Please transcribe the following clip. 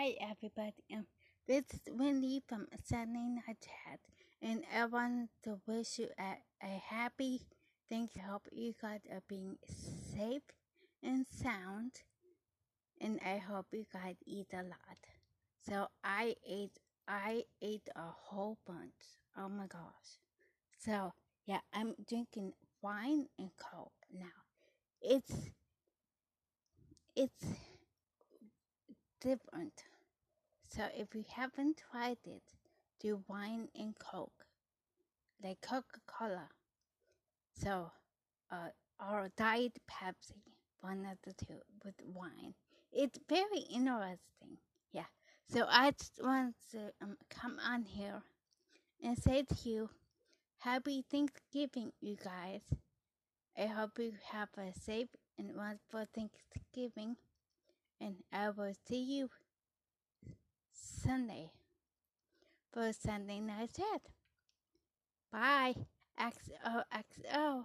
Hi everybody, um, this is Wendy from Sunday Night Chat, and I want to wish you a, a happy thank you. Hope you guys are being safe and sound, and I hope you guys eat a lot. So I ate, I ate a whole bunch. Oh my gosh. So yeah, I'm drinking wine and coke now. It's, it's different. So if you haven't tried it, do wine and Coke, like Coca-Cola. So, uh, or Diet Pepsi, one of the two with wine. It's very interesting. Yeah. So I just want to um, come on here and say to you, Happy Thanksgiving, you guys. I hope you have a safe and wonderful Thanksgiving and I will see you Sunday for Sunday Night Chat. Bye. XOXO.